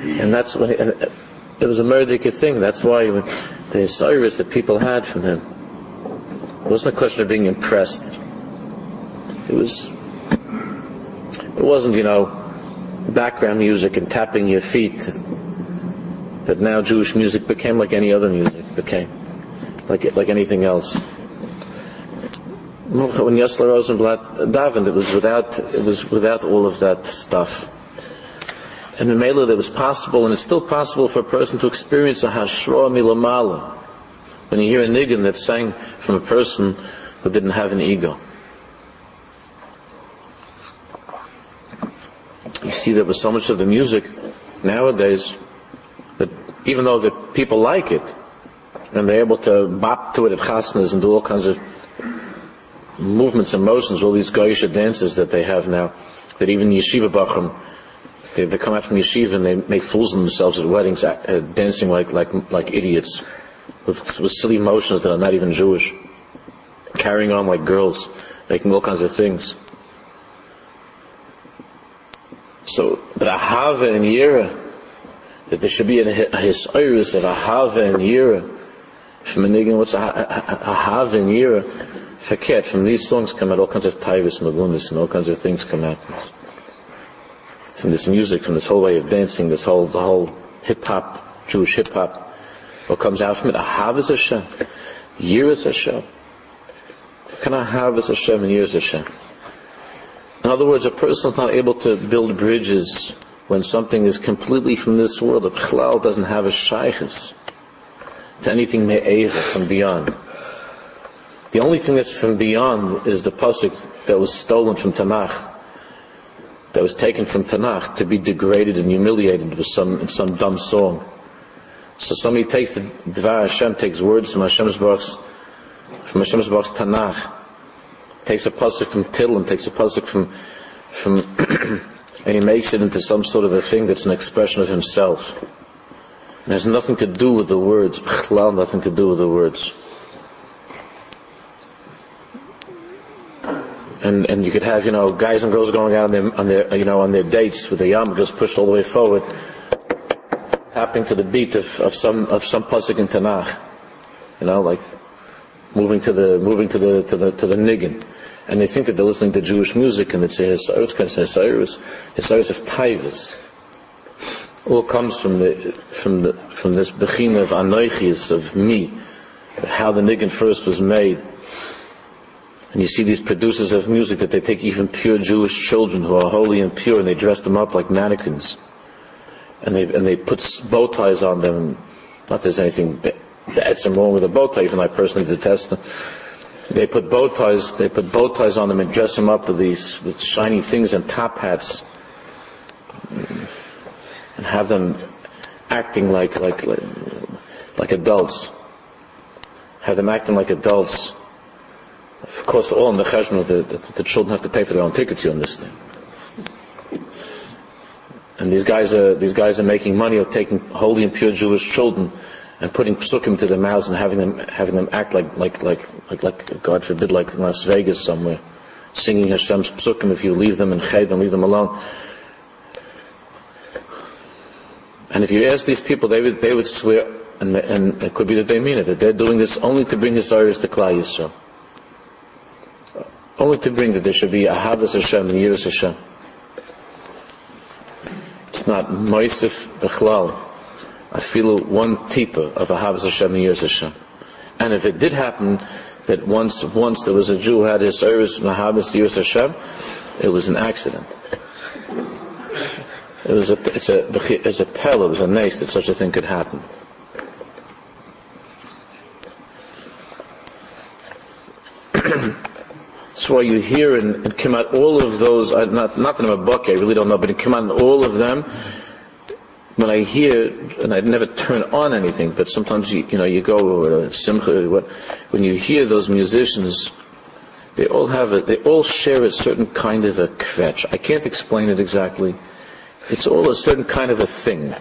And that's when it was a murdic thing. That's why the Cyrus that people had from him, it wasn't a question of being impressed. It was, it wasn't, you know, background music and tapping your feet that now Jewish music became like any other music became, like, like anything else when Yossele Rosenblatt davened, it was without it was without all of that stuff. And in Mela, it was possible, and it's still possible for a person to experience a hashra milamala. When you hear a niggin that sang from a person who didn't have an ego. You see there was so much of the music nowadays, that even though the people like it, and they're able to bop to it at chasnas and do all kinds of movements and motions, all these goyish dances that they have now, that even yeshiva bachram, they, they come out from yeshiva and they make fools of themselves at weddings, uh, dancing like, like, like idiots, with, with silly motions that are not even Jewish, carrying on like girls, making all kinds of things. So, but Ahava and Yira, that there should be a hisoirus of Ahava and Yira, from niggun, what's Ahava and Yira, Faket, from these songs come out all kinds of tivus, magunis, and all kinds of things come out. From this music, from this whole way of dancing, this whole, the whole hip-hop, Jewish hip-hop, what comes out from it, Ahava is Hashem, is Hashem. Can I have as Hashem and Yira Hashem? In other words, a person is not able to build bridges when something is completely from this world. A chalal doesn't have a shaykhis to anything me'eva from beyond. The only thing that's from beyond is the pasuk that was stolen from Tanakh, that was taken from Tanakh to be degraded and humiliated with some some dumb song. So somebody takes the Dvar Hashem, takes words from Hashem's box, from Hashem's box Tanakh, takes a pasuk from Tillim, takes a pasuk from from and he makes it into some sort of a thing that's an expression of himself. It has nothing to do with the words. nothing to do with the words. And and you could have you know guys and girls going out on their, on their you know on their dates with the yarmulkes pushed all the way forward, tapping to the beat of, of some of some pasuk in Tanakh, you know like moving to the moving to the to the to the niggin and they think that they're listening to Jewish music and it's a Hisayrus, Hisayrus, Hisayrus of Taivas. All comes from the, from the, from this Bechina of Anoichius, of me, of how the niggin first was made. And you see these producers of music that they take even pure Jewish children who are holy and pure and they dress them up like mannequins. And they, and they put bow ties on them. Not there's anything bad, wrong with a bow tie, even I personally detest them. They put bow ties. They put bow ties on them and dress them up with these with shiny things and top hats, and have them acting like like like, like adults. Have them acting like adults. Of course, all in the cheshbon the, the, the children have to pay for their own tickets you understand? And these guys are these guys are making money of taking holy and pure Jewish children and putting psukim to their mouths and having them having them act like like like like, like God forbid like in Las Vegas somewhere, singing Hashem's psukim. If you leave them in ched and leave them alone, and if you ask these people, they would they would swear, and, and it could be that they mean it, that they're doing this only to bring His to Klal Yisrael, only to bring that there should be Ahavas Hashem and Yiras Hashem. It's not Moisif Bechlal. I feel one tipa of Ahavas Hashem and Yiras Hashem. And if it did happen that once once there was a Jew who had his service in Mahabas Yiras Hashem, it was an accident. It was a it's a it's a pel, it was a nace that such a thing could happen. That's why you hear in, in Kimat all of those, uh, not, not that I'm a buck, I really don't know, but in Kimat all of them, when I hear, and I never turn on anything, but sometimes you, you know, you go a simcha, what, when you hear those musicians, they all have a, they all share a certain kind of a kvetch. I can't explain it exactly. It's all a certain kind of a thing.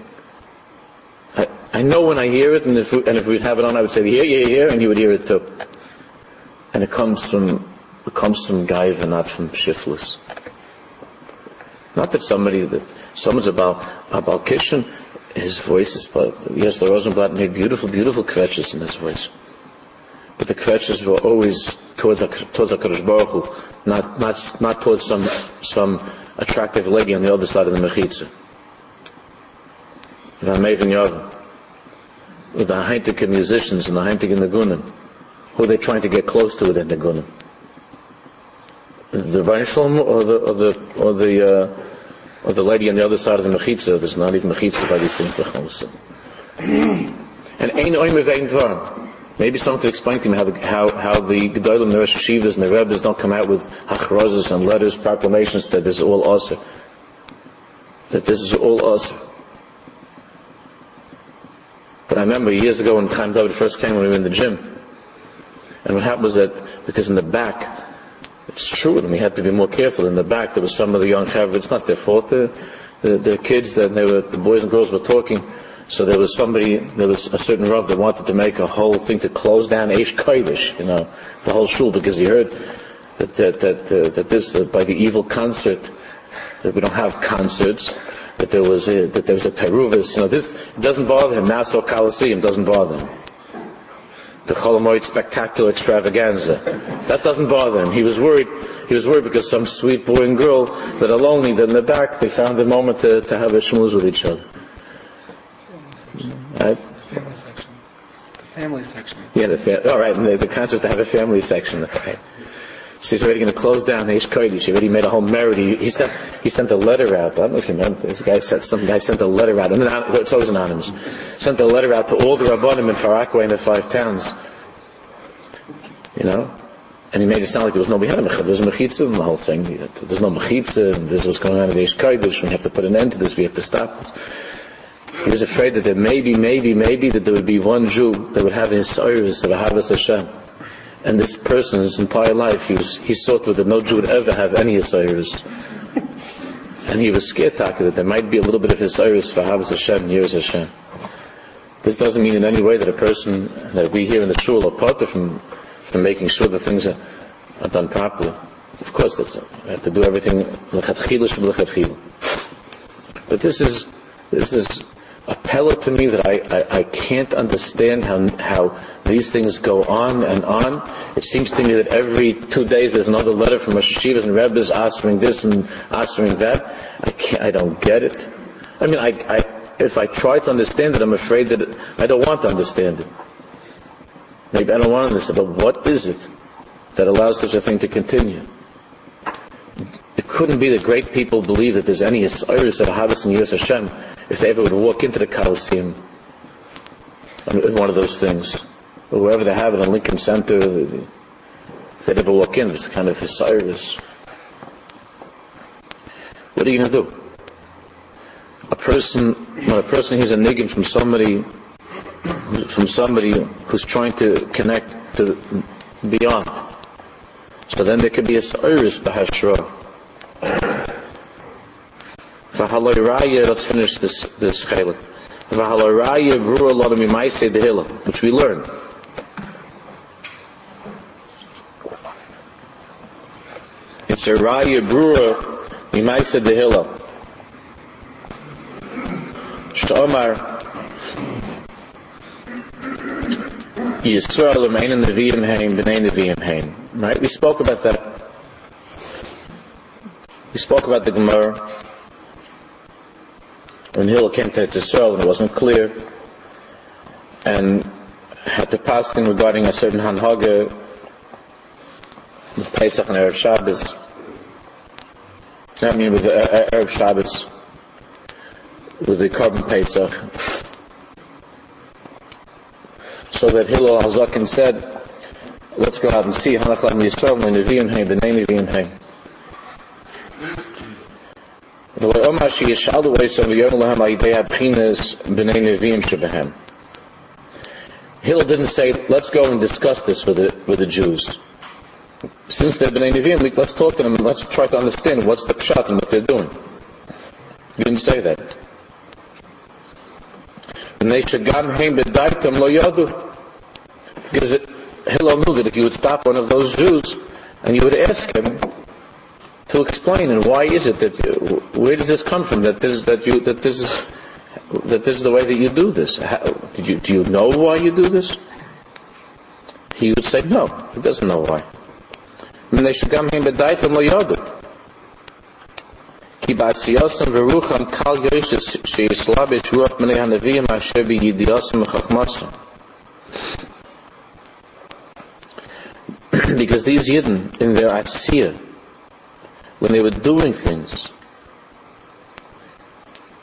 I, I know when I hear it, and if, we, and if we'd have it on, I would say, here, here, here, and you would hear it too. And it comes from, it comes from Gaiva, not from Shiflus. Not that somebody that someone's about about Kishin, his voice is but yes, the Rosenblatt made beautiful, beautiful kvetches in his voice. But the kvetches were always towards the towards the Kadosh Baruch Hu, not not not towards some some attractive lady on the other side of the mechitza. With the Heintige musicians and the Heintige Nagunim, who are they trying to get close to within the Nagunim? The Reinschlom or the or the or the uh, or the lady on the other side of the mechitza, there's not even mechitza by these things. and ein oim of ein dvar. Maybe someone could explain to me how the, how, how the Gedolim, the Rosh and the Rebbes don't come out with hachrozes and letters, proclamations that this is all awesome. That this is all awesome. But I remember years ago when Chaim David first came when we were in the gym, and what happened was that because in the back, it's true, and we had to be more careful. In the back, there were some of the young Chaver, it's not their fault. The, the, the kids, that they were, the boys and girls were talking. So there was somebody, there was a certain Rav that wanted to make a whole thing to close down Eish Kodesh, you know, the whole shul, because he heard that, that, that, uh, that this, by the evil concert, that we don't have concerts, that there was a, that there was a teruvis, you know, this doesn't bother him. Nassau Coliseum doesn't bother him. The Cholamoid spectacular extravaganza. That doesn't bother him. He was worried, he was worried because some sweet boy and girl that are lonely, that in the back, they found a moment to, to have a schmooze with each other. Right? Family section. The family section. Yeah, the fa- all right, and the, the concerts to have a family section. Right. So he's already going to close down Eish Kodesh. He already made a whole merit. He, sent he sent a letter out. I don't know if you remember. This guy sent some guy sent a letter out. It's always anonymous. Sent a letter out to all the rabbanim in Far Rockaway and the five towns. You know, and he made it sound like there was no mechitza. There's a mechitza in the whole thing. There's no mechitza. This is what's going on in Eish Kodesh. We have to put an end to this. We have to stop this. He was afraid that there maybe, maybe, maybe that there would be one Jew that would have his iris of Ahavas Hashem. And this person, his entire life, he was, he saw to it that no Jew would ever have any iris. And he was scared, Taka, that there might be a little bit of his iris for Ahavas Hashem, years Hashem. This doesn't mean in any way that a person, that we here in the shul are part of from, from making sure that things are, are done properly. Of course, that's, we have to do everything But this is, this is a pellet to me that I, I, I, can't understand how, how these things go on and on. It seems to me that every two days there's another letter from Rosh Hashivas and Rebbes answering this and answering that. I can't, I don't get it. I mean, I, I, if I try to understand it, I'm afraid that I don't want to understand it. Maybe I don't want to understand, but what is it that allows such a thing to continue? Couldn't be that great people believe that there's any iris of Ahavas and Yiras Hashem if they ever would walk into the Coliseum in one of those things. Or wherever they have it in Lincoln Center, if they'd ever walk in, it's kind of iris. What are you going to do? A person, when a person hears a niggin from somebody, from somebody who's trying to connect to beyond, so then there could be a iris bahashra. V'haloraya, let's finish this, this chaylik. V'haloraya brew a lot of mimaisei dehila, which we learn. It's a raya brewer mimaisei dehila. Shtomar Yisrael remain in the Nevi'im Haim, B'nai Nevi'im Haim. Right? We spoke about that. We spoke about the Gemara when Hillel came to Israel and it wasn't clear, and had to pass in regarding a certain Hanhaga with Pesach and Erev Shabbos. I mean with the Erev Shabbos, with the Korban Pesach. So that Hillel Hazakin instead, let's go out and see Hanachlam Yisrael, Nevi'im Haim, B'nai Nevi'im Haim. Hill didn't say, let's go and discuss this with the, with the Jews. Since they're B'nai Nevi'im, let's talk to them let's try to understand what's the pshat and what they're doing. He didn't say that. Because Hillel knew that if you would stop one of those Jews and you would ask him, to explain and why is it that where does this come from that this that you that this is that this is the way that you do this? How, did you do you know why you do this? He would say, no, he doesn't know why. Because these Yidden, in their asiyah, when they were doing things.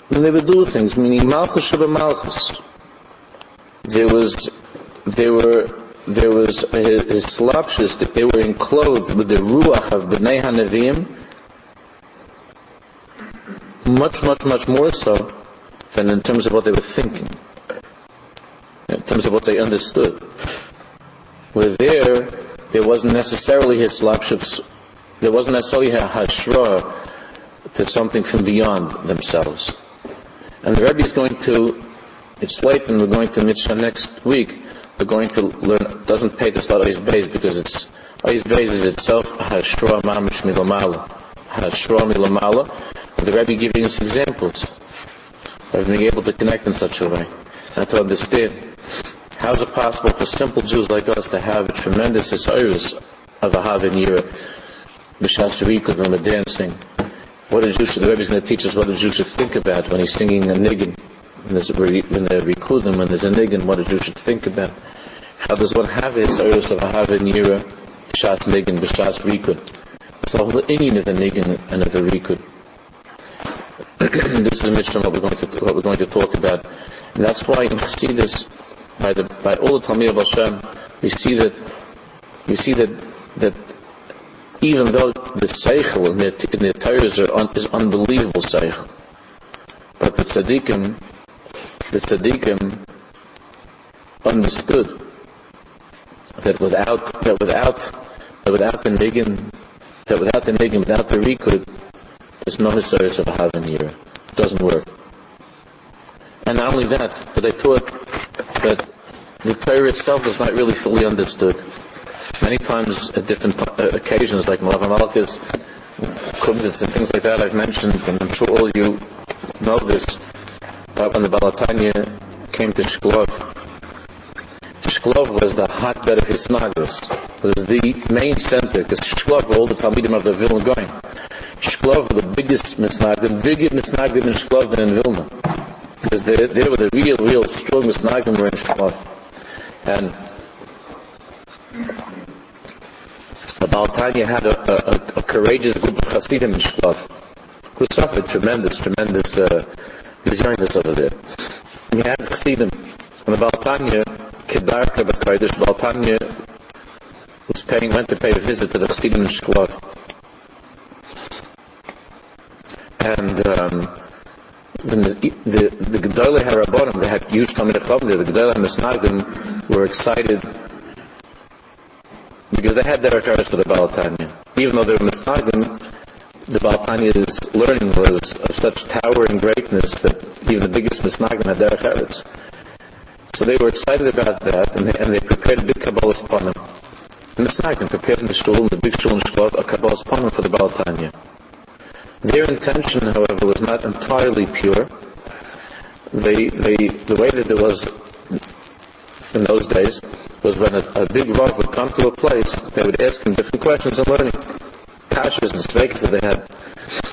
When they were doing things, meaning Malchus Shabbat Malchus, there was, there were, there was his, his they were enclosed with the ruach of Bnei HaNevi'im, much, much, much more so than in terms of what they were thinking. In terms of what they understood. Where there, there wasn't necessarily his hislapships, there wasn't necessarily a hashra to something from beyond themselves. And the Rebbe is going to, it's late and we're going to Mitzvah next week, we're going to learn, doesn't pay to start Ois Beis because it's, Ois Beis is itself hashra mamish milamala. Hashra milamala. The Rebbe giving us examples of being able to connect in such a way and to understand how is it possible for simple Jews like us to have a tremendous desires of a Havin Yira, B'Shas Rikud, when we're dancing. What a Jew the Rebbe is going to teach us what a Jew should think about when he's singing a niggin, when there's, when they're Rikudim, when there's a niggin, what a Jew should think about. How does one have his desires of a Havin Yira, B'Shas Niggin, B'Shas Rikud? It's the whole Indian of the niggin and of the Rikud. this is a mission what we're going to what we're going to talk about. And that's why in Chassidus, by the by all the Talmud of Hashem, we see that we see that that even though the seichel in the in the Torahs are un, is unbelievable seichel, but the tzaddikim, the tzaddikim understood that without that without that without the niggin, that without the niggin, without the rikud, there's no histories of a Havan here. It doesn't work. And not only that, but they taught that the Torah itself is not really fully understood. Many times at different uh, occasions, like Malav Kumzits and things like that I've mentioned, and I'm sure all you know this, but when the Balatanya came to Shklov, Shklov was the hotbed of his snagas. It was the main center, because Shklov all the Talmidim of the Vilna Gaon. Shklov the biggest misnagdim, bigger misnagdim in Shklov than in Vilna. Because they, they were the real, real strong misnagdim were in Shklov. And the Baltanya had a, a, a, courageous group of Hasidim in Shklov who suffered tremendous, tremendous uh, over there. He had Hasidim. And the Baltanya, Kedarka B'Kodesh, Baltanya was paying, went to pay a visit to the Hasidim in Shklov and um, the the the Gedolei Harabonim, they had huge Talmud Chacham there. The Gedolei Misnagdim were excited because they had their affairs for the Balatanya. Even though they were Misnagdim, the Balatanya's learning was of such towering greatness that even the biggest Misnagdim had their affairs. So they were excited about that, and they, and they prepared a big Kabbalah them. The Misnagdim prepared in the shul, in the big shul in Shklov, a Kabbalah upon for the Balatanya. Their intention, however, was not entirely pure. They, they, the way that it was in those days was when a, a big Rav would come to a place, they would ask him different questions of learning. Kashas and sveikas that they had.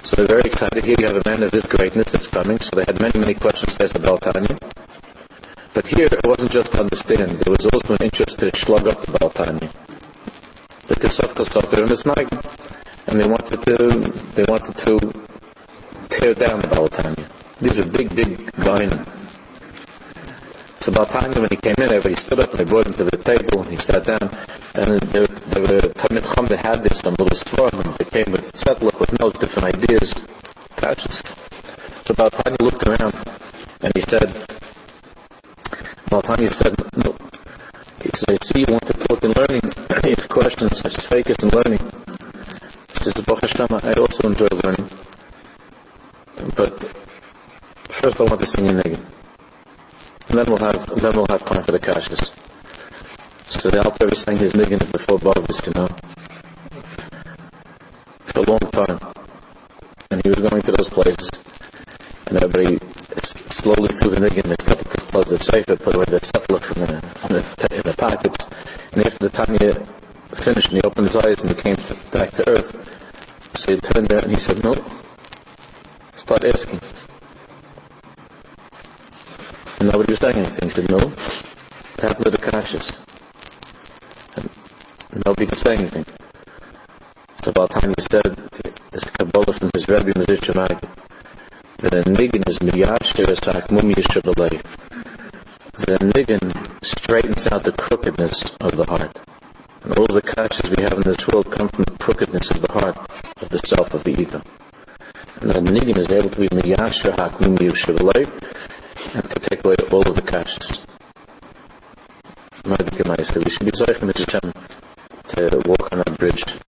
So they're very excited. Here you have a man of this greatness that's coming. So they had many, many questions to ask about Tanya. But here it wasn't just to understand. There was also an interest to slug up the Baltanya. Because of Kasaf, they're in this and they wanted to they wanted to tear down the Balatanya. These are big, big Bainim. So Balatanya, when he came in, everybody stood up and they brought him to the table and he sat down. And there, there were Talmid Chum that had this, some little and they came with settler with notes, different ideas, patches. So Balatanya looked around and he said, Balatanya said, no. He said, I see you want to talk in learning. you have questions, such as focus in learning. Says Baruch Hashem, I also enjoy learning. But first I want to sing a niggun. Then we'll have then we'll have time for the kashas. So the Alter sang his niggun before Barvis, you know. For a long time. And he was going to those places. And everybody slowly threw the niggun, they started to close the safe, put away the settler from the, in the, in the pockets. And after the time Tanya finished and he opened his eyes and he came to, back to earth. So he turned there and he said, no. Start asking. And nobody was saying anything. He said, no. What happened to the conscious? And nobody could say anything. So about time he said, this Kabbalah from his Rebbe that a niggin is miyashir esak. That a niggin straightens out the crookedness of the heart. And all the kashas we have in this world come from the crookedness of the heart, of the self, of the ego. And the niggin is able to be miyashra hakum yushavalay, and to take away all of the kashas. We should be Zeich Mitzvah to walk on that bridge.